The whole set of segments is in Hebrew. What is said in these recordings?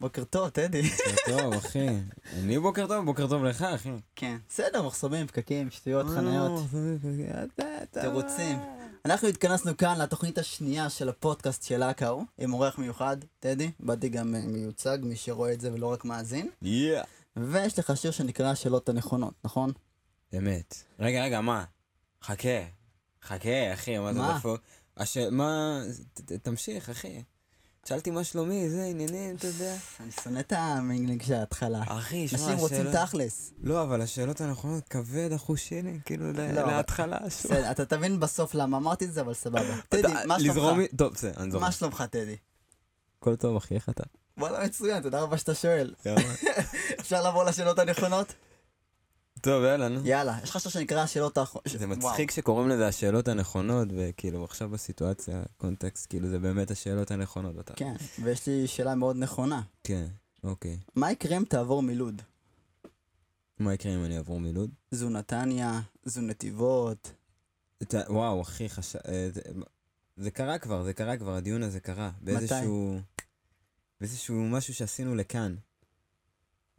בוקר טוב, טדי. בוקר טוב, אחי. אני בוקר טוב, בוקר טוב לך, אחי. כן. בסדר, מחסומים, פקקים, שטויות, חניות, תירוצים. אנחנו התכנסנו כאן לתוכנית השנייה של הפודקאסט של אקאו, עם אורח מיוחד, טדי. באתי גם אה, מיוצג, מי שרואה את זה ולא רק מאזין. יאה. ויש לך שיר שנקרא השאלות הנכונות, נכון? אמת. רגע, רגע, מה? חכה. חכה, אחי, מה זה? דפוק? מה... ת- ת- תמשיך, אחי. שאלתי מה שלומי, זה עניינים, אתה יודע. אני שונא את המינגלינג של ההתחלה. אחי, שמע, אנשים רוצים השאלות- תכלס. לא, אבל השאלות הנכונות, כבד אחושיני, כאילו, לא, להתחלה. בסדר, אתה תבין בסוף למה אמרתי את זה, אבל סבבה. טדי, מה שלומך? טוב, בסדר, אני זורם. מה שלומך, טדי? הכל טוב, אחי, איך אתה? וואלה, מצוין, תודה רבה שאתה שואל. אפשר לעבור לשאלות הנכונות? טוב, יאללה, נו. יאללה, יש לך שיר שנקרא השאלות האחרונות. זה מצחיק שקוראים לזה השאלות הנכונות, וכאילו עכשיו בסיטואציה, קונטקסט, כאילו זה באמת השאלות הנכונות. אתה... כן, ויש לי שאלה מאוד נכונה. כן, אוקיי. מה יקרה אם תעבור מלוד? מה יקרה אם אני אעבור מלוד? זו נתניה, זו נתיבות. אתה- וואו, אחי, חש... אה, זה- קרה כבר, זה קרה כבר, הדיון הזה קרה. באיזשהו... באיזשהו משהו שעשינו לכאן.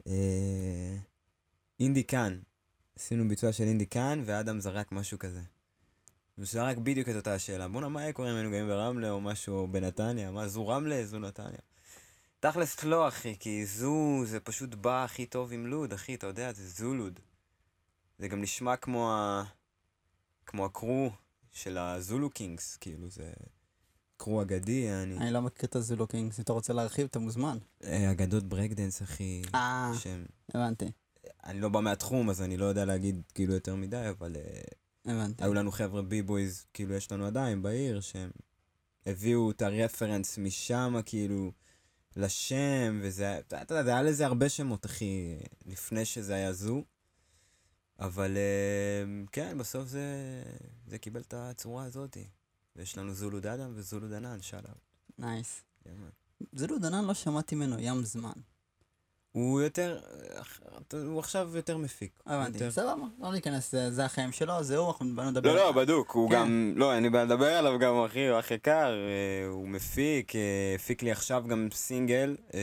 אה, אינדי כאן. עשינו ביצוע של אינדי כאן, ואדם זרק משהו כזה. הוא זרק בדיוק את אותה השאלה. בואנה, מה היה קורה אם היינו גאים ברמלה או משהו בנתניה? מה, זו רמלה, זו נתניה. תכלס לא, אחי, כי זו, זה פשוט בא הכי טוב עם לוד, אחי, אתה יודע, זה זו לוד. זה גם נשמע כמו ה... כמו הקרו של הזולו קינגס, כאילו, זה קרו אגדי, אני... אני לא מכיר את הזולו קינגס, אם אתה רוצה להרחיב, אתה מוזמן. אה, אגדות ברקדנס, אחי, אה. הבנתי, אני לא בא מהתחום, אז אני לא יודע להגיד כאילו יותר מדי, אבל אה, הבנתי. היו לנו חבר'ה B-boys, כאילו יש לנו עדיין בעיר, שהם הביאו את ה reference משם, כאילו, לשם, וזה, אתה אתה יודע, היה לזה הרבה שמות, אחי, לפני שזה היה זולו. אבל אה, כן, בסוף זה, זה קיבל את הצורה הזאת. ויש לנו זולו דאדם וזולו דנן, שאלה. nice. זולו דנן לא שמעתי ממנו ים זמן. הוא יותר, הוא עכשיו יותר מפיק. הבנתי, יותר- סבבה, לא ניכנס, זה- זה החיים שלו, זהו, אנחנו באנו לדבר. לא, לא, בדוק, הוא כן. גם, לא, אין לי בעיה לדבר עליו גם, אחי, הוא אח יקר, אה, הוא מפיק, אה, הפיק לי עכשיו גם סינגל, אה,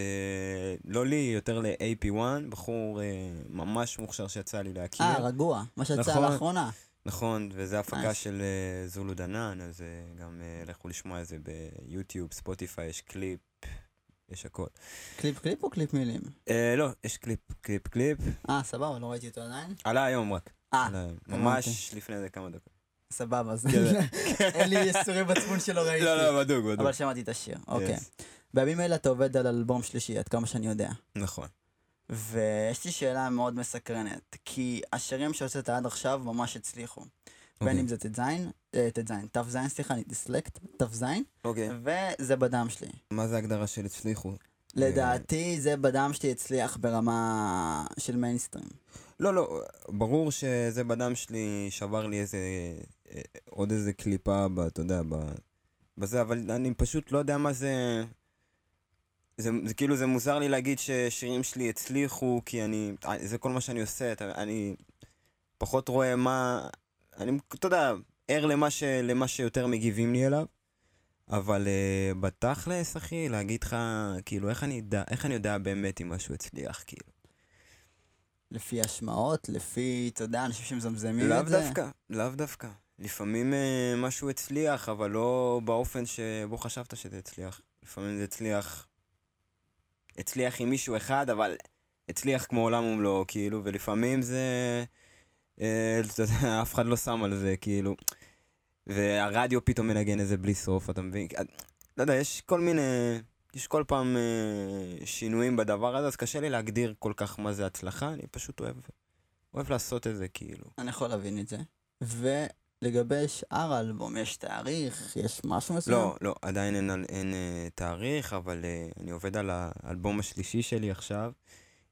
לא לי, יותר ל-AP1, בחור אה, ממש מוכשר שיצא לי להכיר. אה, רגוע, מה שיצא נכון. לאחרונה. נכון, וזה הפקה. של אה, זולו דנן, אז אה, גם אה, לכו לשמוע את זה ביוטיוב, ספוטיפיי, יש קליפ, יש הכל. קליפ קליפ או קליפ מילים? אה, לא, יש קליפ, קליפ, קליפ, אה, סבבה, לא ראיתי אותו עדיין. עלה היום רק. אה. ממש לפני זה כמה דקות. סבבה, אז כן. אין לי יסורי מצפון שלא ראיתי. לא, לא, בדוק, בדוק. אבל שמעתי את השיר, אוקיי. Yes. בימים אלה אתה עובד על אלבום שלישי, עד כמה שאני יודע. נכון. ויש לי שאלה מאוד מסקרנת, כי השירים שהוצאת עד עכשיו ממש הצליחו. בין אוקיי. אם זה ט"ז, אה, ט"ז, ת"ז, סליחה, אני דיסלקט, ת"ז, אוקיי. וזה בדם שלי. מה זה ההגדרה של הצליחו? לדעתי זה בדם שלי הצליח ברמה של מיינסטרים. לא, לא, ברור שזה בדם שלי שבר לי איזה, אה, עוד איזה קליפה, אתה יודע, בזה, אבל אני פשוט לא יודע מה זה... זה, זה כאילו, זה מוזר לי להגיד ששירים שלי הצליחו, כי אני, אה, זה כל מה שאני עושה, אתה, אני פחות רואה מה, אני, אתה יודע, ער למה, ש, למה שיותר מגיבים לי אליו, אבל uh, בתכלס, אחי, להגיד לך, כאילו, איך אני, אדע- איך אני יודע באמת אם משהו הצליח, כאילו. לפי השמעות, לפי, אתה יודע, אנשים שמזמזמים לאו את זה. דווקא, לאו דווקא. לפעמים אה, משהו הצליח, אבל לא באופן שבו חשבת שזה הצליח. לפעמים זה הצליח... הצליח עם מישהו אחד, אבל הצליח כמו עולם ומלואו, כאילו, ולפעמים זה... אה, אף אחד לא שם על זה, כאילו. והרדיו פתאום מנגן איזה בלי סוף, אתה מבין? לא יודע, יש כל מיני... יש כל פעם אה, שינויים בדבר הזה, אז קשה לי להגדיר כל כך מה זה הצלחה, אני פשוט אוהב, אוהב לעשות את זה, כאילו. אני יכול להבין את זה. ולגבי שאר האלבום, יש תאריך, יש משהו מסוים? לא, לא, עדיין אין, אין, אין אה, תאריך, אבל אה, אני עובד על האלבום השלישי שלי עכשיו,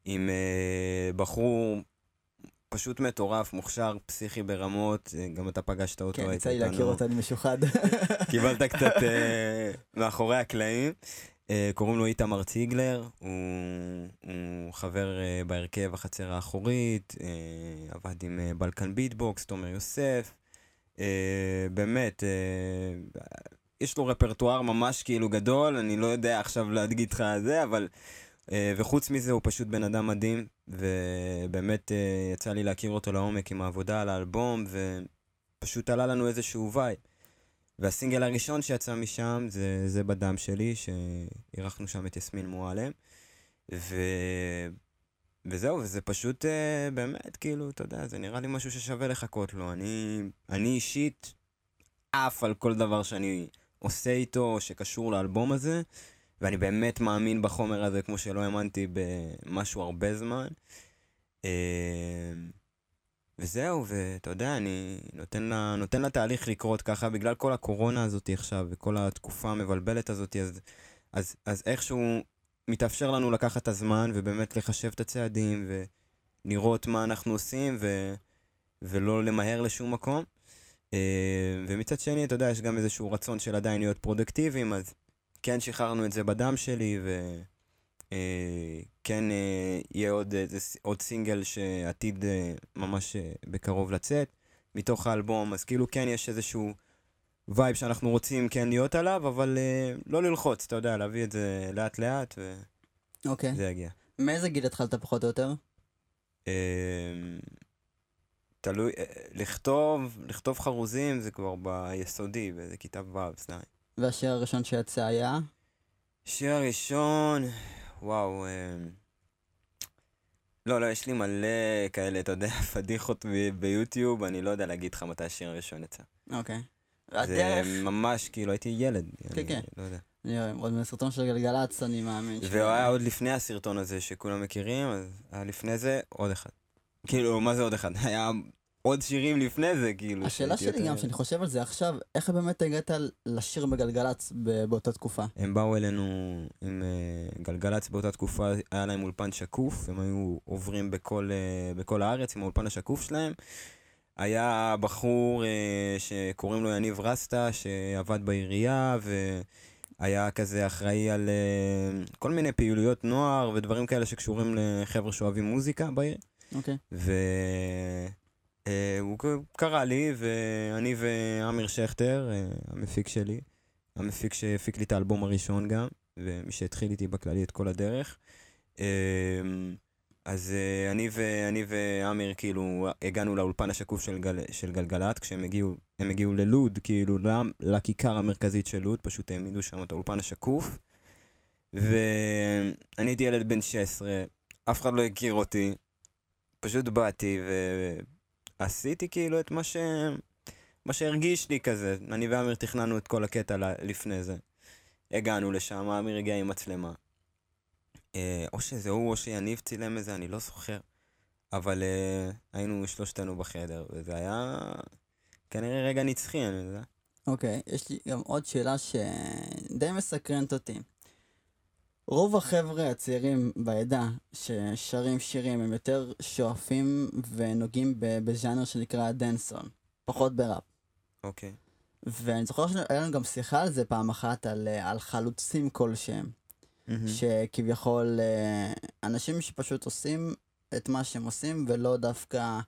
עם אה, בחור פשוט מטורף, מוכשר, פסיכי ברמות, אה, גם אתה פגשת אותו, כן, יצא לי להכיר אותו, אני משוחד. קיבלת קצת אה, מאחורי הקלעים. אה, קוראים לו איתמר ציגלר, הוא, הוא חבר אה, בהרכב החצר האחורית, אה, עבד עם אה, בלקן ביטבוקס, תומר יוסף. אה, באמת, אה, יש לו רפרטואר ממש כאילו גדול, אני לא יודע עכשיו להגיד לך זה, אבל אה, וחוץ מזה הוא פשוט בן אדם מדהים, ובאמת אה, יצא לי להכיר אותו לעומק עם העבודה על האלבום, ופשוט עלה לנו איזשהו vibe. והסינגל הראשון שיצא משם זה, זה בדם שלי, שאירחנו שם את יסמין מועלם. ו... וזהו, וזה פשוט uh, באמת, כאילו, אתה יודע, זה נראה לי משהו ששווה לחכות לו. אני, אני אישית עף על כל דבר שאני עושה איתו, שקשור לאלבום הזה, ואני באמת מאמין בחומר הזה כמו שלא האמנתי במשהו הרבה זמן. Uh, וזהו, ואתה יודע, אני נותן, לה, נותן לתהליך לקרות ככה בגלל כל הקורונה הזאת עכשיו, וכל התקופה המבלבלת הזאת, אז, אז, אז איכשהו מתאפשר לנו לקחת את הזמן ובאמת לחשב את הצעדים ולראות מה אנחנו עושים ו... ולא למהר לשום מקום. אה, ומצד שני, אתה יודע, יש גם איזשהו רצון של עדיין להיות פרודקטיביים, אז כן שחררנו את זה בדם שלי, וכן אה, אה, יהיה עוד, עוד סינגל שעתיד ממש בקרוב לצאת מתוך האלבום, אז כאילו כן יש איזשהו וייב שאנחנו רוצים כן להיות עליו, אבל לא ללחוץ, אתה יודע, להביא את זה לאט לאט, וזה אוקיי. יגיע. מאיזה גיל התחלת פחות או יותר? תלוי, אה, לכתוב, לכתוב חרוזים זה כבר ביסודי, באיזה כיתה ו', סתם. והשיר הראשון שיצא היה? השיר הראשון, וואו, אה, לא, לא, יש לי מלא כאלה, אתה יודע, פדיחות ביוטיוב, אני לא יודע להגיד לך מתי השיר הראשון יצא. אוקיי. זה ממש, כאילו, הייתי ילד. כן, כן. לא יודע. עוד מסרטון של גלגלצ, אני מאמין. והוא היה עוד לפני הסרטון הזה שכולם מכירים, אז היה לפני זה עוד אחד. כאילו, מה זה עוד אחד? היה עוד שירים לפני זה, כאילו. השאלה שלי גם, שאני חושב על זה עכשיו, איך באמת הגעת לשיר בגלגלצ באותה תקופה? הם באו אלינו עם uh, גלגלצ באותה תקופה, היה להם אולפן שקוף, הם היו עוברים בכל, uh, בכל הארץ עם האולפן השקוף שלהם. היה בחור uh, שקוראים לו יניב רסטה, שעבד בעירייה, והיה כזה אחראי על uh, כל מיני פעילויות נוער ודברים כאלה שקשורים לחבר'ה שאוהבים מוזיקה בעיר. אוקיי. Okay. והוא uh, קרא לי, ואני ואמיר שכטר, uh, המפיק שלי, המפיק שהפיק לי את האלבום הראשון גם, ומי שהתחיל איתי בכללי את כל הדרך. Uh, אז אני, ו, ואמיר כאילו הגענו לאולפן השקוף של, גל, של גלגלת, כשהם הגיעו, הם הגיעו ללוד, כאילו לכיכר המרכזית של לוד, פשוט העמידו שם את האולפן השקוף. ואני הייתי ילד בן 16, אף אחד לא הכיר אותי, פשוט באתי ועשיתי כאילו את מה ש... מה שהרגיש לי כזה. אני ואמיר תכננו את כל הקטע לפני זה. הגענו לשם, אמיר הגיע עם מצלמה. אה, או שזה הוא או שיניב צילם את זה, אני לא זוכר. אבל אה, היינו שלושתנו בחדר, וזה היה כנראה רגע נצחי, אני יודע. אוקיי, okay, יש לי גם עוד שאלה שדי מסקרנת אותי. רוב החבר'ה הצעירים בעדה ששרים שירים הם יותר שואפים ונוגעים בז'אנר שנקרא דנסון, פחות בראפ. אוקיי. Okay. ואני זוכר שהיה לנו גם שיחה על זה פעם אחת, על, על חלוצים כלשהם. Mm-hmm. שכביכול אה, אנשים שפשוט עושים את מה שהם עושים ולא דווקא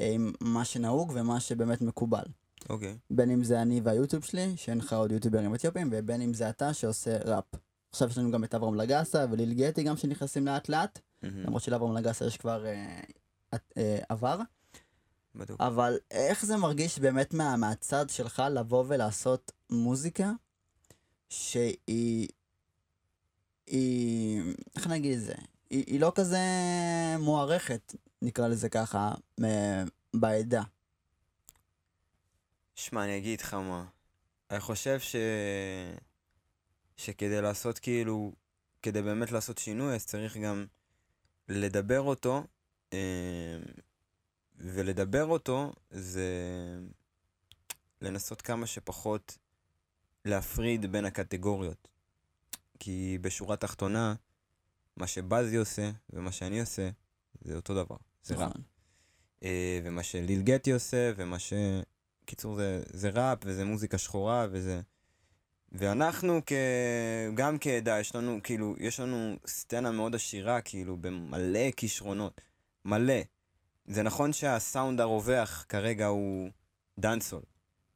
אה, עם מה שנהוג ומה שבאמת מקובל. אוקיי. Okay. בין אם זה אני והיוטיוב שלי, שאין לך עוד יוטיוברים אתיופים, ובין אם זה אתה שעושה ראפ. עכשיו יש לנו גם את אברהם לגסה וליל גטי גם שנכנסים לאט לאט, mm-hmm. למרות שלאברהם לגסה יש כבר אה, אה, עבר. בדיוק. אבל איך זה מרגיש באמת מה, מהצד שלך לבוא ולעשות מוזיקה שהיא, היא, איך נגיד את זה, היא, היא לא כזה מוערכת, נקרא לזה ככה, בעדה. שמע, אני אגיד לך מה. אני חושב ש... שכדי לעשות כאילו, כדי באמת לעשות שינוי, אז צריך גם לדבר אותו, אה, ולדבר אותו זה לנסות כמה שפחות להפריד בין הקטגוריות. כי בשורה תחתונה, מה שבאזי עושה ומה שאני עושה, זה אותו דבר, זה רע. נכון. אה, ומה שליל גטי עושה, ומה ש... קיצור, זה, זה ראפ, וזה מוזיקה שחורה, וזה... ואנחנו כ... גם כעדה, יש לנו, כאילו, יש לנו סצנה מאוד עשירה, כאילו, במלא כישרונות. מלא. זה נכון שהסאונד הרווח כרגע הוא דאנסול,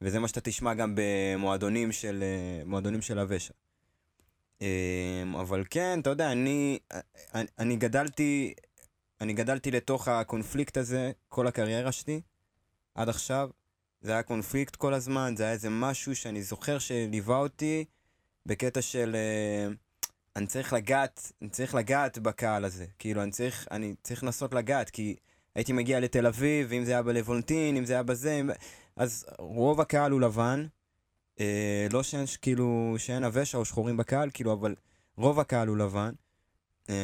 וזה מה שאתה תשמע גם במועדונים של, מועדונים של הוושע. אמ, אבל כן, אתה יודע, אני, אני, אני גדלתי, אני גדלתי לתוך הקונפליקט הזה כל הקריירה שלי, עד עכשיו. זה היה קונפליקט כל הזמן, זה היה איזה משהו שאני זוכר שליווה אותי בקטע של... Uh, אני צריך לגעת, אני צריך לגעת בקהל הזה. כאילו, אני צריך, אני צריך לנסות לגעת, כי הייתי מגיע לתל אביב, אם זה היה בלבונטין, אם זה היה בזה, אז רוב הקהל הוא לבן. אה, לא שאין, כאילו, שאין הוושע או שחורים בקהל, כאילו, אבל רוב הקהל הוא לבן. אה,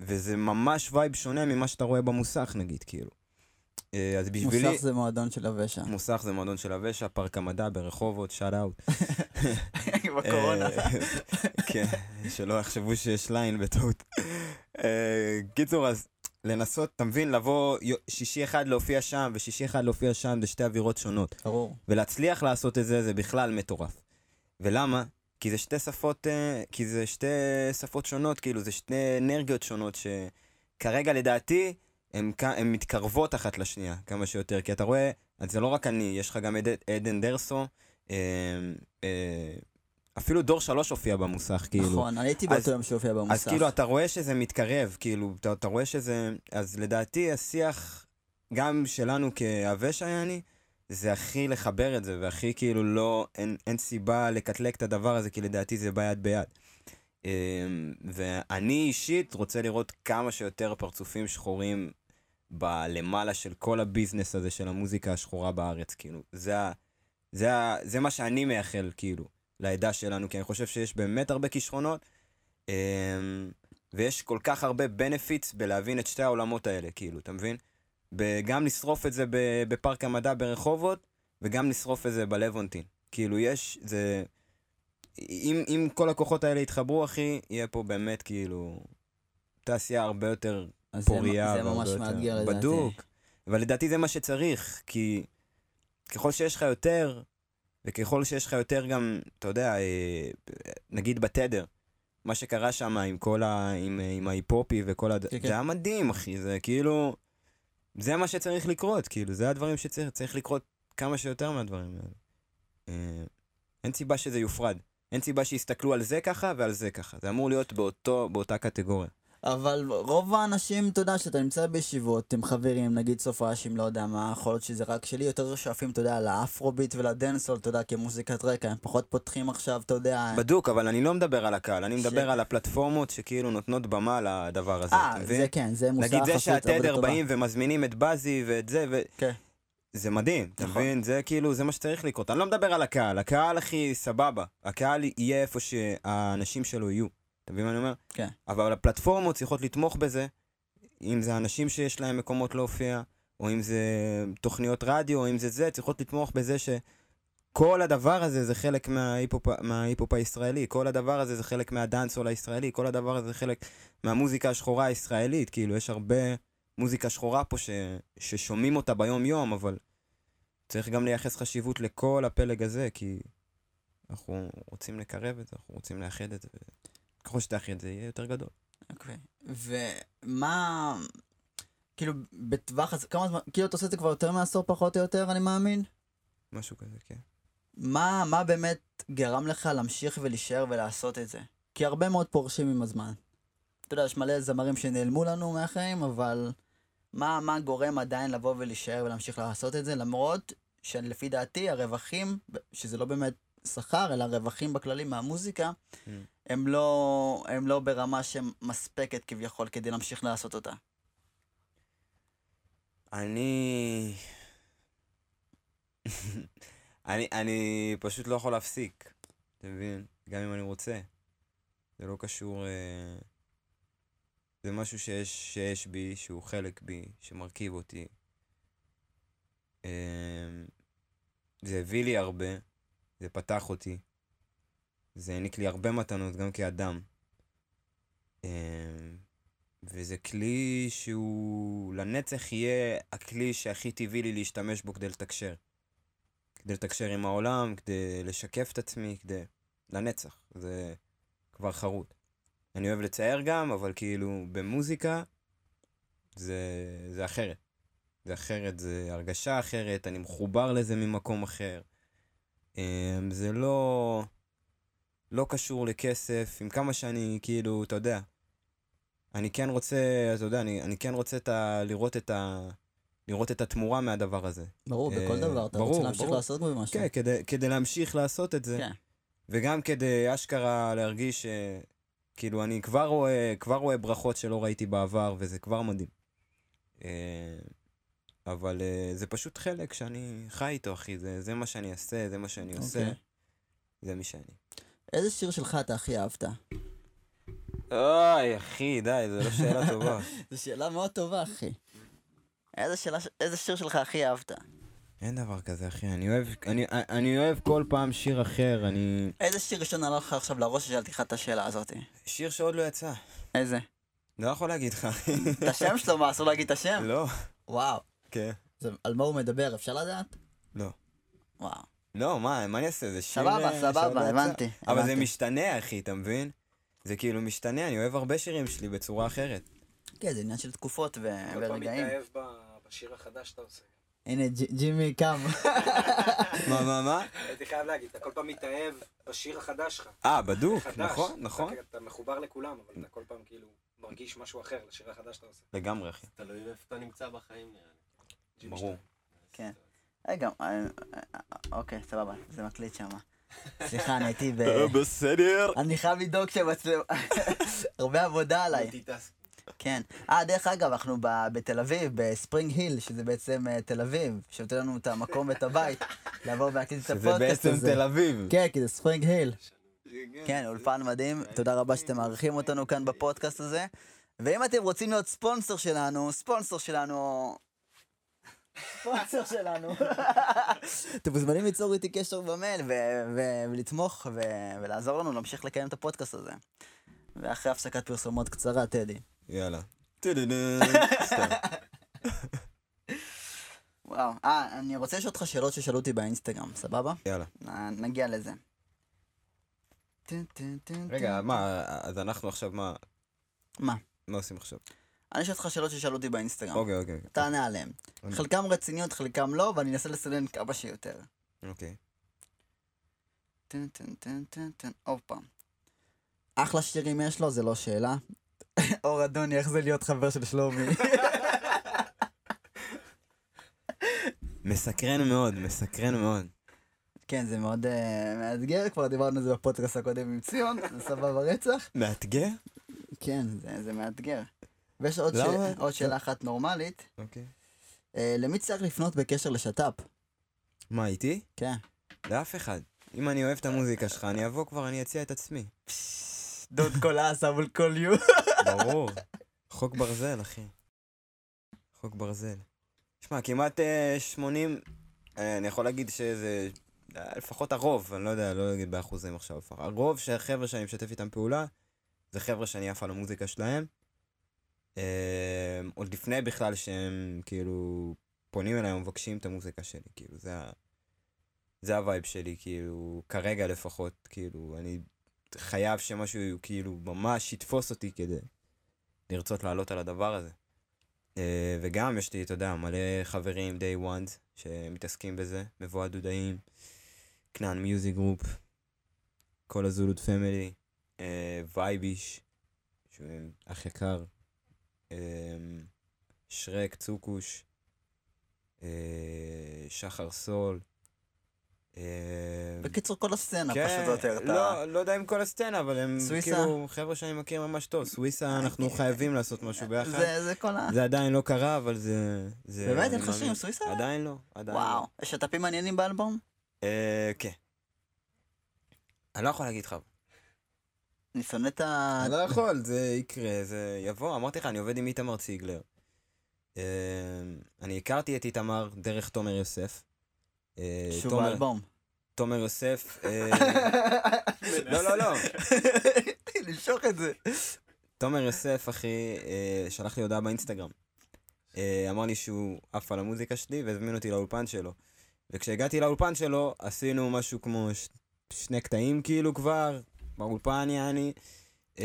וזה ממש vibe שונה ממה שאתה רואה במוסך, נגיד, כאילו. אה, אז בשבילי... מוסך זה מועדון של הוושע. מוסך זה מועדון של הוושע, פארק המדע ברחובות, shout out. בקורונה. כן, שלא יחשבו שיש ליין בטעות. קיצור, אז לנסות, אתה מבין, לבוא שישי אחד להופיע שם ושישי אחד להופיע שם, זה שתי אווירות שונות. ברור. ולהצליח לעשות את זה, זה בכלל מטורף. ולמה? כי זה שתי שפות, אה, כי זה שתי שפות שונות, כאילו, זה שתי אנרגיות שונות שכרגע לדעתי, הן מתקרבות אחת לשנייה כמה שיותר, כי אתה רואה, אז זה לא רק אני, יש לך גם עדן דרסו, אה, אה, אפילו דור שלוש הופיע במוסך, כאילו. נכון, אני הייתי באותו יום שהופיע במוסך. אז כאילו, אתה רואה שזה מתקרב, כאילו, אתה, אתה רואה שזה... אז לדעתי, השיח, גם שלנו כהווה יעני, זה הכי לחבר את זה, והכי כאילו לא, אין, אין סיבה לקטלק את הדבר הזה, כי לדעתי זה בא יד ביד. אמ, ואני אישית רוצה לראות כמה שיותר פרצופים שחורים בלמעלה של כל הביזנס הזה של המוזיקה השחורה בארץ, כאילו. זה, זה, זה מה שאני מייחל, כאילו. לעדה שלנו, כי אני חושב שיש באמת הרבה כישרונות, אמ, ויש כל כך הרבה benefits בלהבין את שתי העולמות האלה, כאילו, אתה מבין? גם לשרוף את זה בפארק המדע ברחובות, וגם לשרוף את זה בלוונטין. כאילו, יש, זה... אם, אם כל הכוחות האלה יתחברו, אחי, יהיה פה באמת, כאילו, תעשייה הרבה יותר פוריה. זה, זה ממש מאתגר לדעתי. בדוק. אבל לדעתי זה מה שצריך, כי ככל שיש לך יותר, וככל שיש לך יותר גם, אתה יודע, אה, נגיד בתדר, מה שקרה שם עם כל ה... עם, עם ההיפופי וכל הד... כן, כן. זה היה מדהים, אחי, זה כאילו... זה מה שצריך לקרות, כאילו, זה הדברים שצריך צריך לקרות כמה שיותר מהדברים האלה. אה, אין סיבה שזה יופרד. אין סיבה שיסתכלו על זה ככה ועל זה ככה. זה אמור להיות באותו, באותה קטגוריה. אבל רוב האנשים, אתה יודע, שאתה נמצא בישיבות עם חברים, נגיד סוף ראשים, לא יודע מה, יכול להיות שזה רק שלי, יותר שואפים, אתה יודע, לאפרוביט ולדנסול, אתה יודע, כמוזיקת רקע, הם פחות פותחים עכשיו, אתה יודע... בדוק, אבל אני לא מדבר על הקהל, אני מדבר. על הפלטפורמות שכאילו נותנות במה לדבר הזה. אה, זה כן, זה מוסר נגיד זה שהתדר באים ומזמינים את בזי ואת זה, ו... כן. זה מדהים, אתה נכון. מבין? זה כאילו, זה מה שצריך לקרות. אני לא מדבר על הקהל, הקהל הכי סבבה. הקהל יהיה איפה שהאנשים שלו יהיו. אתה מבין מה אני אומר? כן. אבל הפלטפורמות צריכות לתמוך בזה, אם זה אנשים שיש להם מקומות להופיע, או אם זה תוכניות רדיו, או אם זה זה, צריכות לתמוך בזה שכל הדבר הזה זה חלק מההיפופ הישראלי, כל הדבר הזה זה חלק מהדאנסול הישראלי, כל הדבר הזה זה חלק מהמוזיקה השחורה הישראלית, כאילו יש הרבה מוזיקה שחורה פה ש, ששומעים אותה ביום יום, אבל צריך גם לייחס חשיבות לכל הפלג הזה, כי אנחנו רוצים לקרב את זה, אנחנו רוצים לאחד את זה. ככל שתאחי את זה, יהיה יותר גדול. אוקיי. ומה... כאילו, בטווח הזה, כמה זמן, כאילו אתה עושה את זה כבר יותר מעשור פחות או יותר, אני מאמין? משהו כזה, כן. מה, מה באמת גרם לך להמשיך ולהישאר ולעשות את זה? כי הרבה מאוד פורשים עם הזמן. אתה יודע, יש מלא זמרים שנעלמו לנו מהחיים, אבל מה, מה גורם עדיין לבוא ולהישאר ולהמשיך לעשות את זה, למרות שלפי דעתי הרווחים, שזה לא באמת שכר, אלא רווחים בכללי מהמוזיקה, mm. הם, לא, הם לא ברמה שמספקת כביכול כדי להמשיך לעשות אותה. אני... אני, אני פשוט לא יכול להפסיק, אתה מבין? גם אם אני רוצה. זה לא קשור... אה... זה משהו שיש, שיש בי, שהוא חלק בי, שמרכיב אותי. אה... זה הביא לי הרבה. זה פתח אותי. זה העניק לי הרבה מתנות, גם כאדם. אמ, וזה כלי שהוא לנצח יהיה הכלי שהכי טבעי לי להשתמש בו כדי לתקשר. כדי לתקשר עם העולם, כדי לשקף את עצמי, כדי... לנצח. זה כבר חרוט. אני אוהב לצייר גם, אבל כאילו במוזיקה זה, זה אחרת. זה אחרת, זה הרגשה אחרת, אני מחובר לזה ממקום אחר. אמ, זה לא... לא קשור לכסף, עם כמה שאני, כאילו, אתה יודע, אני כן רוצה, אתה יודע, אני, אני כן רוצה את ה, לראות את ה... לראות את התמורה מהדבר הזה. ברור, בכל אה, דבר, אתה ברור, רוצה להמשיך ברור. לעשות בו משהו. כן, כדי, כדי להמשיך לעשות את זה, כן. וגם כדי אשכרה להרגיש. כאילו, אני כבר רואה, כבר רואה ברכות שלא ראיתי בעבר, וזה כבר מדהים. אה, אבל אה, זה פשוט חלק שאני חי איתו, אחי. זה, זה מה שאני אעשה, זה מה שאני עושה. אוקיי. זה מי שאני. איזה שיר שלך אתה הכי אהבת? אוי, אחי, די, זו לא שאלה טובה. זו שאלה מאוד טובה, אחי. איזה, שאלה, איזה שיר שלך הכי אהבת? אין דבר כזה, אחי. אני אוהב, אני, אני אוהב כל פעם שיר אחר. אני... איזה שיר ראשון עלה לך עכשיו לראש ששאלתי לך את השאלה הזאת? שיר שעוד לא יצא. איזה? לא יכול להגיד לך, אחי. את השם שלו, מה, אסור להגיד את השם? לא. וואו. כן. זה, על מה הוא מדבר, אפשר לדעת? לא. וואו. לא, מה, מה אני אעשה? זה שיר... סבבה, אה, סבבה, לא. הבנתי, אבל זה. משתנה, אחי, אתה מבין? זה כאילו משתנה, אני אוהב הרבה שירים שלי בצורה אחרת. כן, זה עניין של תקופות ו- כל פעם ורגעים. מתאהב בשיר החדש שאתה עושה. הנה, ג'- ג'ימי קם. מה, מה, מה? הייתי חייב להגיד, אתה כל פעם מתאהב בשיר החדש שלך. אה, בדוק. נכון, אתה- נכון. אתה מחובר לכולם, אבל אתה כל פעם כאילו מרגיש משהו אחר לשיר החדש שאתה עושה. לגמרי, אחי. תלוי איפה אתה נמצא בחיים נראה לי. ברור. כן. רגע, אה, אה, אוקיי, סבבה, זה מקליט שם. סליחה, אני הייתי ב... בסדר. אני חייב לדאוג שמצלם... הרבה עבודה עליי. כן. אה, דרך אגב, אנחנו בתל אביב, בספרינג היל, שזה בעצם אה, תל אביב, שנותן לנו את המקום ואת הבית, לבוא ולהקליט את הפודקאסט בעצם הזה. תל אביב. כן, כי זה ספרינג היל. כן, אולפן מדהים. תודה רבה שאתם מארחים אותנו כאן בפודקאסט הזה. ואם אתם רוצים להיות ספונסר שלנו, ספונסר שלנו... ספונסר שלנו. אתם מוזמנים ליצור איתי קשר במייל ולתמוך ולעזור לנו להמשיך לקיים את הפודקאסט הזה. ואחרי הפסקת פרסומות קצרה, טדי. יאללה. טו-דו-דו. סתם. וואו. אה, אני רוצה לשאול אותך שאלות ששאלו אותי באינסטגרם, סבבה? יאללה. נגיע לזה. רגע. מה, אז אנחנו עכשיו, מה, מה? מה עושים עכשיו? אני אשאל אותך שאלות ששאלו אותי באינסטגרם. אוקיי, אוקיי, אוקיי. תענה עליהן. חלקם רציניות, חלקם לא, ואני אנסה לסנן כמה שיותר. אוקיי. טן טן טן טן טן, עוד פעם. אחלה שירים יש לו, זה לא שאלה. אור אדוני, איך זה להיות חבר של שלומי? מסקרן מאוד, מסקרן מאוד. כן, זה מאוד אה, מאתגר, כבר דיברנו על זה בפודקאסט הקודם עם ציון, זה סבבה רצח. מאתגר? כן, זה, זה מאתגר. ויש עוד, ש... עוד שאלה אחת נורמלית, אוקיי. אה, למי צריך לפנות בקשר לשת"פ? מה, איתי? כן. לאף אחד. אם אני אוהב את המוזיקה שלך, אני אבוא כבר, אני אציע את עצמי. דוד כל אסה מול כל יו. ברור. חוק ברזל, אחי. חוק ברזל. שמע, כמעט אה, 80, אה, אני יכול להגיד שזה אה, לפחות הרוב, אני לא יודע, לא אגיד באחוזים עכשיו. הרוב של החבר'ה שאני משתף איתם פעולה, זה חבר'ה שאני עף על המוזיקה שלהם. אה, עוד לפני בכלל שהם כאילו פונים אליי ומבקשים את המוזיקה שלי, כאילו, זה. זה ה vibe שלי, כאילו, כרגע לפחות, כאילו, אני חייב שמשהו כאילו ממש יתפוס אותי כדי לרצות לעלות על הדבר הזה. אה, וגם יש לי, אתה יודע, מלא חברים, day ones, שמתעסקים בזה, מבוא דודאים, כנען מיוזיק גרופ, כל הזולו family, אה, וייביש, שהוא אח יקר, שרק, צוקוש, אה, שחר סול. אה, בקיצור, כל הסצנה, כן, פשוט יותר. אתה- לא, לא יודע אם כל הסצנה, אבל הם סוויסה? כאילו חבר'ה שאני מכיר ממש טוב. סוויסה, אנחנו חייבים לעשות משהו ביחד. זה זה כל ה... זה עדיין לא קרה, אבל זה... זה באמת? אין לך עם סוויסה? עדיין לא, עדיין וואו. לא. יש שת"פים מעניינים באלבום? אה, כן. אני לא יכול להגיד לך. אני שונא את ה... לא יכול, זה יקרה, זה יבוא. אמרתי לך, אני עובד עם איתמר ציגלר. אה, אני הכרתי את איתמר דרך תומר יוסף. אה, שוב האלבום. תומר יוסף, אה, לא, לא, לא. למשוך את זה. תומר יוסף, אחי, שלח לי הודעה באינסטגרם. אמר לי שהוא עף על המוזיקה שלי והזמין אותי לאולפן שלו. וכשהגעתי לאולפן שלו, עשינו משהו כמו ש... שני קטעים כאילו כבר, באולפן יעני. אה,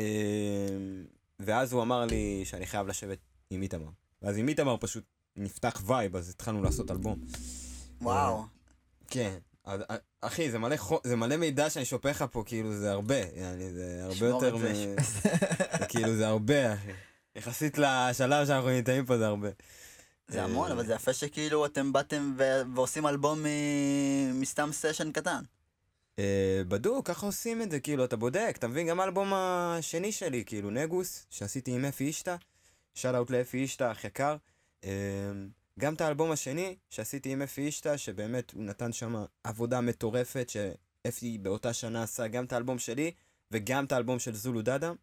ואז הוא אמר לי שאני חייב לשבת עם איתמר. ואז עם איתמר פשוט נפתח vibe, אז התחלנו לעשות אלבום. וואו. כן. אז, אחי, זה מלא, חו... זה מלא מידע שאני שופך לך פה, כאילו, זה הרבה. יעני, זה הרבה יותר מ... כאילו, זה הרבה, אחי. יחסית לשלב שאנחנו נמצאים פה, זה הרבה. זה המון, אה, אבל זה יפה שכאילו אתם באתם ו- ועושים אלבום מ- מסתם סשן קטן. אה, בדוק, ככה עושים את זה, כאילו, אתה בודק, אתה מבין? גם האלבום השני שלי, כאילו, נגוס, שעשיתי עם אפי אישטה, שאל אאוט לאפי אישטה, אח יקר. אה, גם את האלבום השני, שעשיתי עם אפי אישטה, שבאמת הוא נתן שם עבודה מטורפת, שאפי באותה שנה עשה גם את האלבום שלי, וגם את האלבום של זולו דאדם.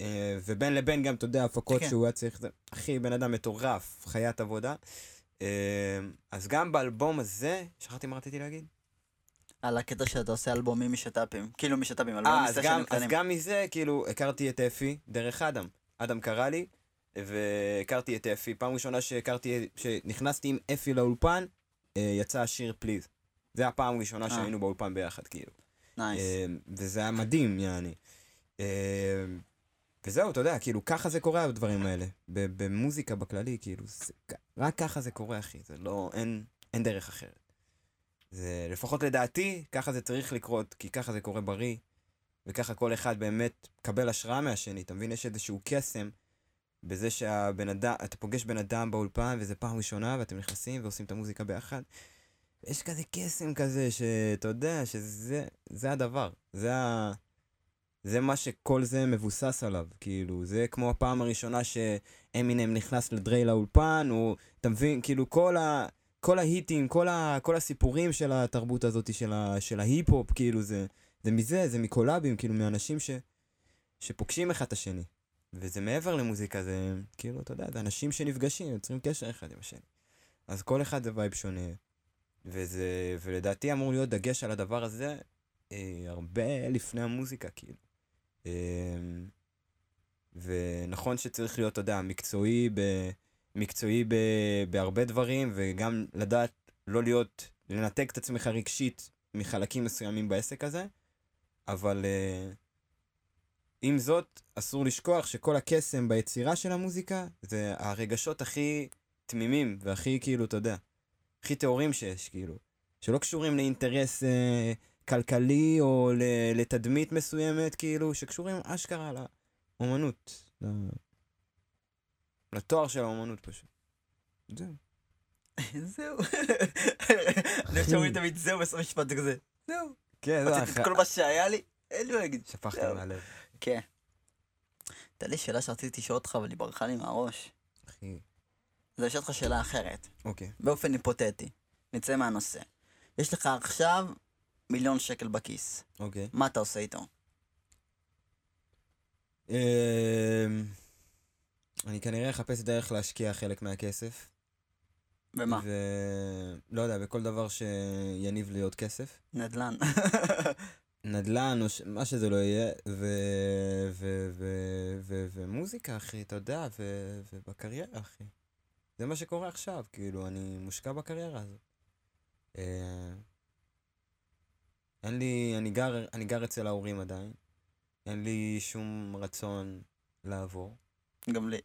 אה, ובין לבין גם, אתה יודע, הפקות כן. שהוא היה צריך, אחי, בן אדם מטורף, חיית עבודה. אה, אז גם באלבום הזה, שכחתי מה רציתי להגיד? על הקטע שאתה עושה אלבומים משת"פים. כאילו משת"פים, אלבומים אה, אז מסשנים אז קטנים. גם מזה, כאילו, הכרתי את אפי דרך אדם. אדם קרא לי, והכרתי את אפי. פעם ראשונה שהכרתי, שנכנסתי עם אפי לאולפן, אה, יצא השיר פליז. זה הפעם הראשונה אה. שהיינו באולפן ביחד, כאילו. נייס. וזה היה מדהים, יעני. וזהו, אתה יודע, כאילו, ככה זה קורה הדברים האלה. במוזיקה בכללי, כאילו, רק ככה זה קורה, אחי. זה לא, אין דרך אחרת. זה, לפחות לדעתי, ככה זה צריך לקרות, כי ככה זה קורה בריא, וככה כל אחד באמת מקבל השראה מהשני. אתה מבין? יש איזשהו קסם בזה שהבן אדם, אתה פוגש בן אדם באולפן, וזה פעם ראשונה, ואתם נכנסים ועושים את המוזיקה ביחד. יש כזה קסם כזה, שאתה יודע, שזה זה הדבר. זה ה... זה מה שכל זה מבוסס עליו, כאילו, זה כמו הפעם הראשונה שאמינם נכנס לדרי לאולפן, או, אתה מבין, כאילו, כל, ה, כל ההיטים, כל, ה, כל הסיפורים של התרבות הזאת, של, ה, של ההיפ-הופ, כאילו, זה, זה מזה, זה מקולאבים, כאילו, מאנשים ש, שפוגשים אחד את השני. וזה מעבר למוזיקה, זה, כאילו, אתה יודע, זה אנשים שנפגשים, יוצרים קשר אחד עם השני. אז כל אחד זה וייב שונה, וזה, ולדעתי אמור להיות דגש על הדבר הזה אה, הרבה לפני המוזיקה, כאילו. אה, ונכון שצריך להיות, אתה יודע, מקצועי, ב, מקצועי ב, בהרבה דברים, וגם לדעת לא להיות, לנתק את עצמך רגשית מחלקים מסוימים בעסק הזה, אבל אה, עם זאת, אסור לשכוח שכל הקסם ביצירה של המוזיקה זה הרגשות הכי תמימים והכי, כאילו, אתה יודע, הכי טהורים שיש, כאילו. שלא קשורים לאינטרס אה, כלכלי או לתדמית מסוימת, כאילו, שקשורים אשכרה לאומנות. ל- לתואר של האומנות פשוט. זהו. זהו. אני חושב שאומרים תמיד זהו בסוף משפט זה כזה. זהו. כן, רציתי את כל מה שהיה לי, אין לי מה להגיד. שפכת זהו. מהלב. כן. הייתה לי שאלה שרציתי לשאול אותך, אבל היא ברחה לי מהראש. אחי. אז אני אשאל אותך שאלה אחרת, אוקיי. באופן היפותטי. נצא מהנושא. יש לך עכשיו מיליון שקל בכיס. אוקיי. מה אתה עושה איתו? אני כנראה אחפש דרך להשקיע חלק מהכסף. ומה? ו... לא יודע, בכל דבר שיניב לי עוד כסף. נדל"ן. נדל"ן או ש... מה שזה לא יהיה, ו... ו... ו... ו... ומוזיקה, אחי, אתה יודע, ו... ובקריירה, אחי. זה מה שקורה עכשיו, כאילו, אני מושקע בקריירה הזאת. אה, אין לי, אני גר, אני גר אצל ההורים עדיין. אין לי שום רצון לעבור. גם לי.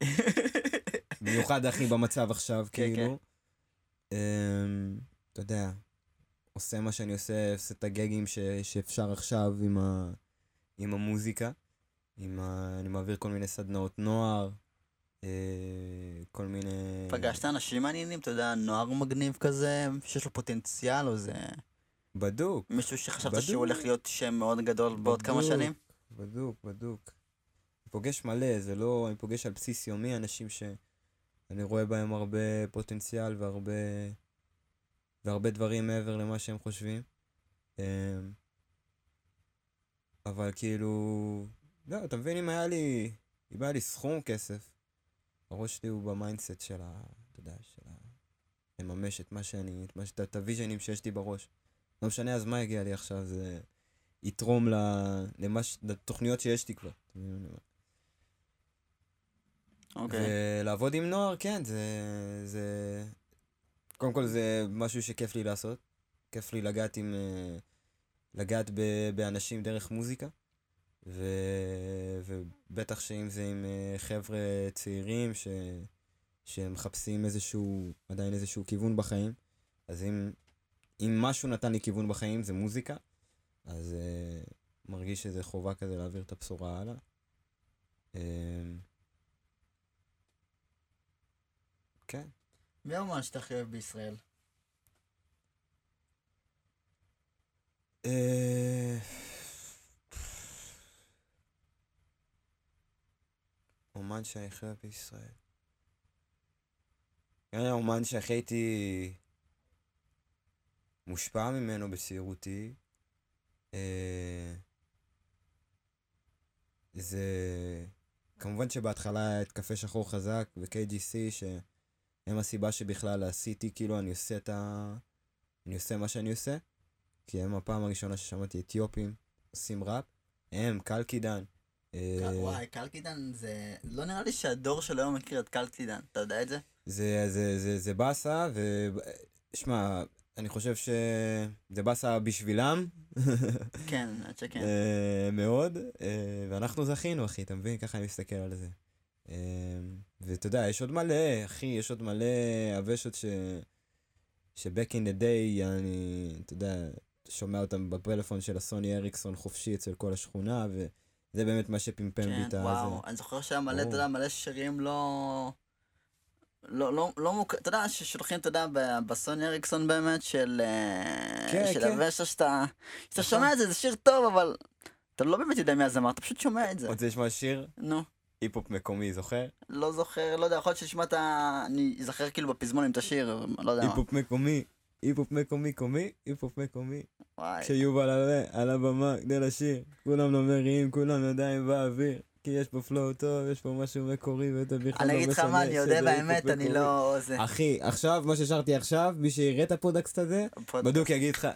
במיוחד, אחי, במצב עכשיו, כן, כאילו. אמ, אתה יודע, עושה מה שאני עושה, עושה את הגגים ש, שאפשר עכשיו עם, ה, עם המוזיקה. עם ה, אני מעביר כל מיני סדנאות נוער, אה, כל מיני... פגשת אנשים מעניינים, אתה יודע, נוער מגניב כזה, שיש לו פוטנציאל, או זה בדוק, מישהו שחשבת בדוק. שהוא הולך להיות שם מאוד גדול בעוד כמה בדוק. שנים? בדוק, בדוק. אני פוגש מלא, זה לא... אני פוגש על בסיס יומי אנשים שאני רואה בהם הרבה פוטנציאל והרבה... והרבה דברים מעבר למה שהם חושבים. אמ, אבל כאילו... לא, אתה מבין, אם היה לי... אם היה לי סכום כסף, הראש שלי הוא ב mindset של ה... אתה יודע, של ה... לממש את מה שאני... את, מה, ש- את ה vision ים שיש לי בראש. לא משנה אז מה יגיע לי עכשיו, זה... יתרום ל... למש... לתוכניות שיש לי כבר. אתה מבין מה אני אומר? אוקיי. ולעבוד עם נוער, כן, זה, זה... קודם כל זה משהו שכיף לי לעשות. כיף לי לגעת עם... אה, לגעת ב... באנשים דרך מוזיקה. ו... ובטח שאם זה עם אה, חבר'ה צעירים ש... שמחפשים איזשהו, עדיין איזשהו כיוון בחיים, אז אם אם משהו נתן לי כיוון בחיים זה מוזיקה, אז uh, מרגיש שזה חובה כזה להעביר את הבשורה הלאה. Uh, כן. מי האומן שאתה הכי אוהב בישראל? אה, אומן שהכי אוהב בישראל. היה אומן שהכי הייתי מושפע ממנו בצעירותי. אה, זה... כמובן שבהתחלה היה את קפה שחור חזק ו-KGC, שהם הסיבה שבכלל עשיתי, כאילו אני עושה את ה... אני עושה מה שאני עושה. כי הם הפעם הראשונה ששמעתי אתיופים עושים ראפ. הם, קלקידן. אה, וואי, קלקידן זה... לא נראה לי שהדור של היום מכיר את קלקידן, אתה יודע את זה? זה, זה, זה, זה באסה, ו... שמע, אני חושב שזה באסה בשבילם. כן, עד שכן. אה, מאוד, אה, ואנחנו זכינו, אחי, אתה מבין? ככה אני מסתכל על זה. ואתה יודע, יש עוד מלא, אחי, יש עוד מלא אבשות ש... ש-back in the day, אני, אתה יודע, שומע אותם בפלאפון של הסוני אריקסון חופשי אצל כל השכונה, וזה באמת מה שפמפם כן, לי את ה... וואו, אני זוכר שהיה מלא, אתה יודע, מלא שירים לא... לא, לא, לא מוק... אתה יודע, ששולחים, אתה יודע, בסוני אריקסון באמת, של... אה, כן, של כן. הוושע שאתה... שאתה נכון. שומע את זה, זה שיר טוב, אבל... אתה לא באמת יודע מי הזמר, אתה פשוט שומע את זה. רוצה לשמוע שיר? נו, היפ-הופ מקומי, זוכר? לא זוכר, לא יודע, יכול להיות ה... אני אזכר כאילו בפזמון את השיר, לא יודע מה. היפ-הופ מקומי, היפ-הופ מקומי קומי, היפ-הופ מקומי. וואי. כשיובל עלה על הבמה כדי לשיר, כולם לא מריעים, כולם ידיים באוויר. כי יש פה פלואו טוב, יש פה משהו מקורי, ואתה בכלל לא אני משנה. אגיד לך מה, אני יודע באמת, אני. לא... זה... אחי, עכשיו, מה ששרתי עכשיו, מי שיראה את הפודקאסט הזה, בדוק יגיד לך...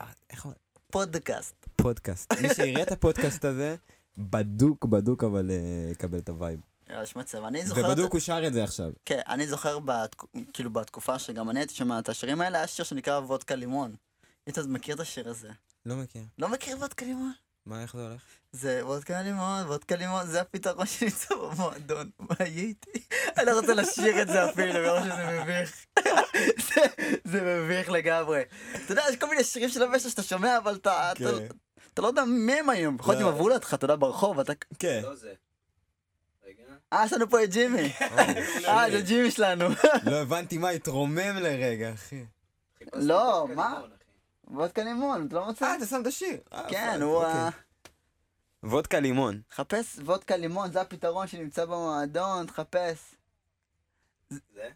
אה, איך פודקאסט. פודקאסט. מי שיראה את הפודקאסט הזה, בדוק, בדוק, אבל אה, יקבל את ה vibe. יש מצב. אני זוכר... ובדוק הוא שר את זה עכשיו. כן, אני זוכר כאילו בתקופה שגם אני הייתי שומע את השירים האלה, היה שיר שנקרא וודקה לימון. אתה מכיר את השיר הזה? לא מכיר. לא מכיר וודקה לימון? מה, איך זה הולך? זה וודקה לימון, וודקה לימון, זה הפתרון שנמצא במועדון. מה יהיה איתי? אני לא רוצה לשיר את זה אפילו, מרוב שזה מביך. זה- מביך לגמרי. אתה יודע, יש כל מיני שירים של הוושע שאתה שומע, אבל אתה... אתה- לא יודע מי הם היום. יכול להיות לא. אם עברו לידך, אתה יודע, ברחוב, אתה... כן. לא. אה, יש לנו פה את ג'ימי. אה, זה ג'ימי שלנו. לא הבנתי מה, התרומם לרגע, אחי. לא, מה? וודקה לימון, אתה לא מוצא? אה, אתה שם את השיר. אה, כן, הוא אוקיי. ה... וודקה לימון. חפש וודקה לימון, זה הפתרון שנמצא במועדון, תחפש. זה?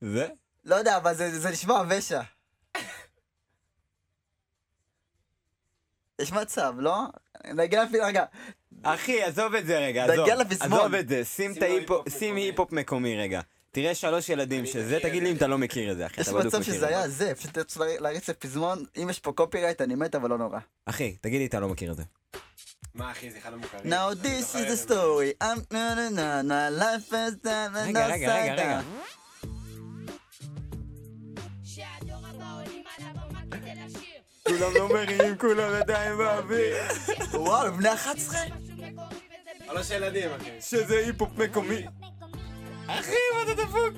זה? לא יודע, אבל זה, זה נשמע ושע. יש מצב, לא? נגיע אפילו, רגע, אחי, עזוב את זה רגע, נגיע עזוב. לפזמון. עזוב את זה, שים היפ-הופ שים מקומי. רגע. תראה שלוש ילדים שזה, תגיד לי אם. אתה לא מכיר את זה, אחי. יש מצב שזה. היה זה, פשוט צריך לה- להריץ לפזמון, אם יש פה קופירייט אני מת, אבל לא נורא. אחי, תגיד לי אתה לא מכיר את זה. מה אחי, זה אחד המוכרים. Now this is the story, I'm רגע, רגע, רגע, כולם לא מריעים, כולם ידיים באוויר. וואו, בני 11? משהו מקורי וזה שלוש ילדים, אחי. שזה היפ-הופ מקומי. אחי, מה אתה דפוק?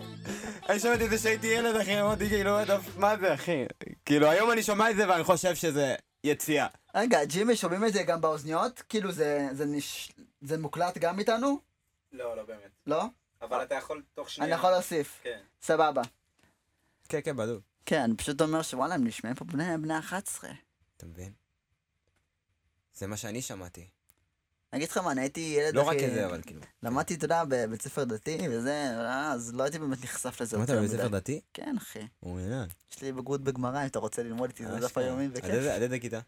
אני שמעתי את זה כשהייתי ילד, אחי, אמרתי כאילו, מה זה, אחי? כאילו, היום אני שומע את זה ואני חושב שזה יציאה. רגע, ג'ימי, שומעים את זה גם באוזניות? כאילו זה- זה נש- זה מוקלט גם איתנו? לא, לא באמת. לא? אבל אתה יכול תוך אני שנייה. יכול להוסיף. כן. סבבה. כן, כן, בדיוק. כן, אני פשוט אומר שוואלה, הם נשמעים פה בני בני 11. אתה מבין? זה מה שאני שמעתי. אני אגיד לך מה, אני הייתי ילד לא רק הכי- את זה, אבל כאילו. למדתי, אתה יודע, בבית ספר דתי וזה, אז לא הייתי באמת נחשף לזה למדת בבית ספר. דתי? כן, אחי. מעוין. יש לי בגרות בגמרא, אם אתה רוצה ללמוד איתי, זה דף אשכרה. היומי וכיף. איזה- עד איזה כיתה?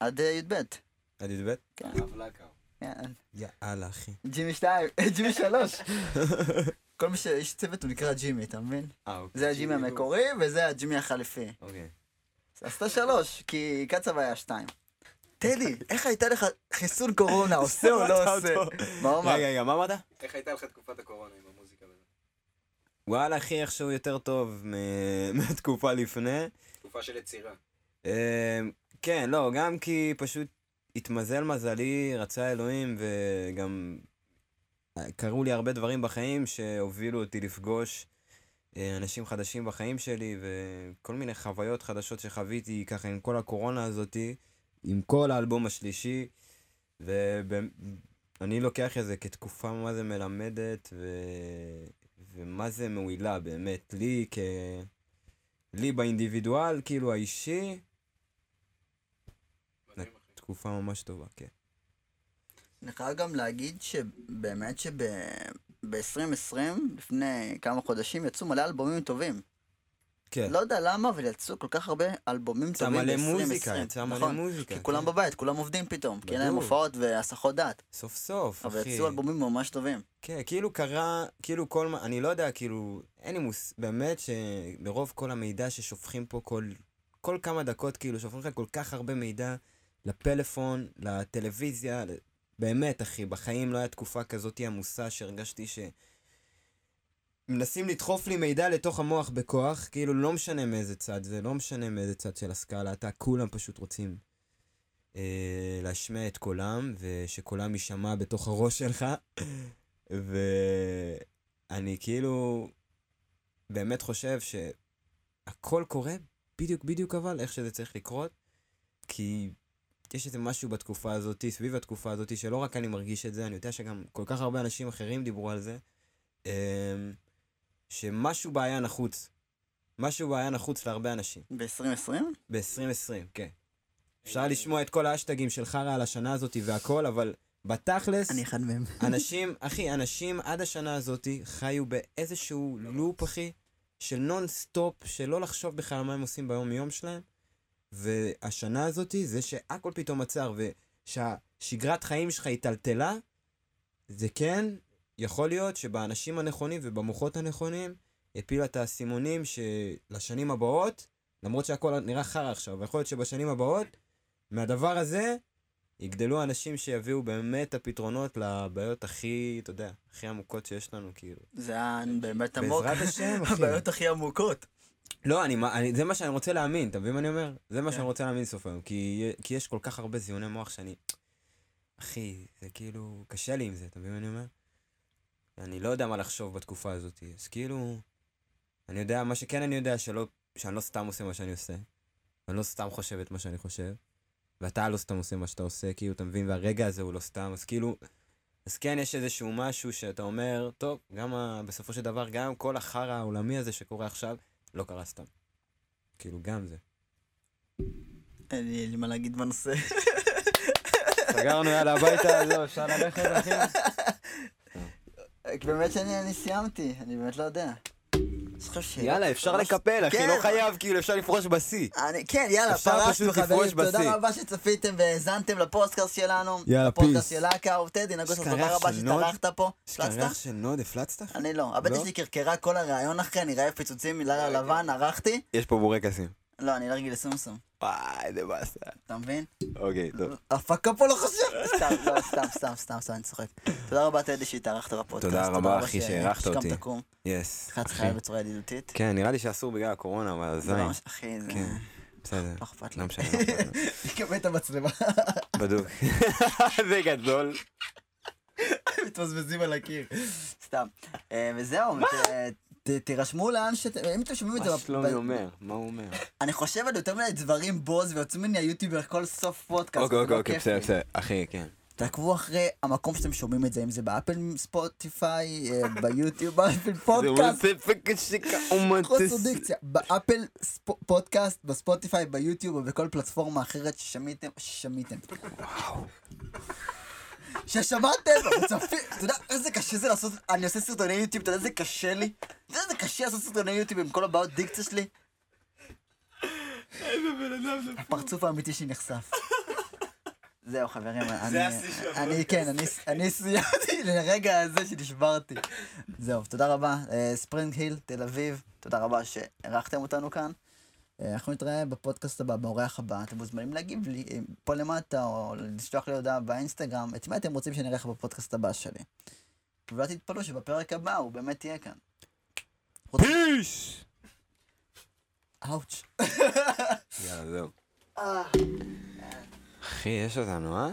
עד אה, י"ב. עד י"ב? הרב לקר. יאללה, אחי. ג'ימי 2, ג'ימי 3. כל מי שיש צוות הוא נקרא ג'ימי, אתה מבין? אה, אוקיי. זה הג'ימי ג'ימי המקורי וזה הג'ימי החליפי. אוקיי. אז עשתה שלוש, כי קצב היה שתיים. טדי, איך הייתה לך חיסון קורונה, עושה או לא עושה? מה הוא אמר? רגע, רגע, מה אמרת? איך הייתה לך תקופת הקורונה עם המוזיקה וזה? וואלה, אחי, איכשהו יותר טוב מ- מהתקופה לפני. תקופה של יצירה. אה, כן, לא, גם כי פשוט התמזל מזלי, רצה אלוהים, וגם קרו לי הרבה דברים בחיים שהובילו אותי לפגוש אה, אנשים חדשים בחיים שלי, וכל מיני חוויות חדשות שחוויתי ככה עם כל הקורונה הזאתי, עם כל האלבום השלישי, ואני לוקח את זה כתקופה מה זה מלמדת, ו... ומה זה מועילה באמת, לי כ... לי באינדיבידואל, כאילו האישי. תקופה ממש טובה, כן. אני חייב גם להגיד שבאמת שב-2020, לפני כמה חודשים, יצאו מלא אלבומים טובים. כן. לא יודע למה, אבל יצאו כל כך הרבה אלבומים יצא טובים מלא ב-2020. מוזיקה, יצא מלא נכון, מוזיקה. כי כולם כן. בבית, כולם עובדים פתאום, כי אין להם. הופעות והסחות דעת. סוף סוף, אבל אחי. יצאו אלבומים ממש טובים. כן, כאילו קרה, כאילו כל מה, אני לא יודע, כאילו, אין לי מוס... באמת שמרוב כל המידע ששופכים פה כל, כל כמה דקות, כאילו, שופכים לך כל כך הרבה מידע לפלאפון, לטלוויזיה, באמת, אחי, בחיים לא הייתה תקופה כזאת עמוסה שהרגשתי ש... מנסים לדחוף לי מידע לתוך המוח בכוח, כאילו לא משנה מאיזה צד זה, לא משנה מאיזה צד של הסקאלה, אתה כולם פשוט רוצים אה, להשמיע את קולם, ושקולם יישמע בתוך הראש שלך. ואני כאילו באמת חושב שהכל קורה בדיוק בדיוק אבל איך שזה צריך לקרות, כי יש איזה משהו בתקופה הזאת, סביב התקופה הזאת, שלא רק אני מרגיש את זה, אני יודע שגם כל כך הרבה אנשים אחרים דיברו על זה, אמ, שמשהו בה היה נחוץ. משהו בה היה נחוץ להרבה אנשים. ב-2020? ב-2020, כן. אפשר לשמוע את כל האשטגים של חרא על השנה הזאת והכל, אבל בתכלס, אני אחד מהם. אנשים, אחי, אנשים עד השנה הזאת חיו באיזשהו loop, אחי, של non stop, שלא לחשוב בכלל מה הם עושים ביום יום שלהם. והשנה הזאת, זה שהכל פתאום עצר, ושהשגרת חיים שלך היא טלטלה, זה כן, יכול להיות שבאנשים הנכונים ובמוחות הנכונים, הפילה את האסימונים שלשנים הבאות, למרות שהכל נראה חרא עכשיו, ויכול להיות שבשנים הבאות, מהדבר הזה, יגדלו אנשים שיביאו באמת את הפתרונות לבעיות הכי, אתה יודע, הכי עמוקות שיש לנו, כאילו. זה היה באמת עמוק. בעזרת השם, אחי. הבעיות הכי עמוקות. לא, אני, אני, זה מה שאני רוצה להאמין, אתה מבין מה אני אומר? זה מה כן. שאני רוצה להאמין סוף היום, כי, כי יש כל כך הרבה זיוני מוח שאני... אחי, זה כאילו, קשה לי עם זה, אתה מבין מה אני אומר? אני לא יודע מה לחשוב בתקופה הזאת, אז כאילו... אני יודע, מה שכן אני יודע, שלא, שאני לא סתם עושה מה שאני עושה. אני לא סתם חושב את מה שאני חושב. ואתה לא סתם עושה מה שאתה עושה, כאילו, אתה מבין? והרגע הזה הוא לא סתם, אז כאילו... אז כן, יש איזשהו משהו שאתה אומר, טוב, גם ה... בסופו של דבר, גם כל החרא העולמי הזה שקורה עכשיו, לא קרה סתם. כאילו, גם זה. אין לי מה להגיד בנושא. סגרנו, יאללה, הביתה, זהו, אפשר ללכת, אחי? באמת שאני אני סיימתי, אני באמת לא יודע. לך שאלות? יאללה, אפשר לקפל, אחי, כן. לא חייב, כאילו, אפשר לפרוש בשיא. אני, כן, יאללה, פרשנו חברים. תודה רבה שצפיתם והאזנתם לפודקאסט שלנו. יאללה, פיס. של אקאו, טדי נגוסו, יש תודה רבה? שהתארחת פה. הפלצת? של נוד, הפלצת? אני לא, הבטן לא? שלי קרקרה כל הרעיון אחרי, אני רעב פיצוצים מלילה לבן, ערכתי. יש פה בורקסים. לא, אני אלרגי לסומסום, וואי, איזה באסה. אתה מבין? אוקיי, טוב. הפקה פה לא חשב. סתם, לא, סתם, סתם, סתם, סתם, אני צוחק. תודה רבה, טדי, שהתארחת בפודקאסט. תודה רבה, אחי, ש- שאירחת אותי. שקמת קום. יס. אחד אחי. חייב בצורה ידידותית. כן, נראה לי שאסור בגלל הקורונה, אבל זה זין. אחי, זה... כן. בסדר. לא אכפת לי. לא משנה. לא. תקבל את המצלמה. בדוק. זה גדול. מתבזבזים על הקיר. סתם. אה, וזהו, ת- תירשמו לאן שאתם, אם אתם שומעים את זה, מה שלומי אומר? מה הוא אומר? אני חושב על יותר מדי דברים בוז ויוצאים ממני היוטיובר כל סוף פודקאסט. אוקיי, אוקיי, לא אוקיי, כיף בסדר. בסדר. אחי, כן. תעקבו אחרי המקום שאתם שומעים את זה, אם זה באפל ספוטיפיי, אה, ביוטיוב, באפל פודקאסט. חוסר דיקציה, באפל פודקאסט, בספוטיפיי, ביוטיוב ובכל פלטפורמה אחרת ששמיתם, ששמיתם. ששמעתם, צפי, אתה יודע איזה קשה זה לעשות, אני עושה סרטוני יוטיוב, אתה יודע איזה קשה לי? אתה יודע איזה קשה לעשות סרטוני יוטיוב עם כל הבעיות דיקציה שלי? הפרצוף האמיתי שלי נחשף. זהו חברים, אני, כן, אני, אני סיימתי לרגע הזה שנשברתי. זהו, תודה רבה, אה, ספרינג היל, תל אביב, תודה רבה שאירחתם אותנו כאן. אה, אנחנו נתראה בפודקאסט הבא, באורח הבא. אתם מוזמנים להגיב לי אה, פה למטה, או לשלוח לי הודעה באינסטגרם, את מה אתם רוצים שאני לך בפודקאסט הבא שלי. ואל תתפלאו שבפרק הבא הוא באמת יהיה כאן. פיש! אאוץ'. יאללה, זהו. אחי, יש אותנו, אה?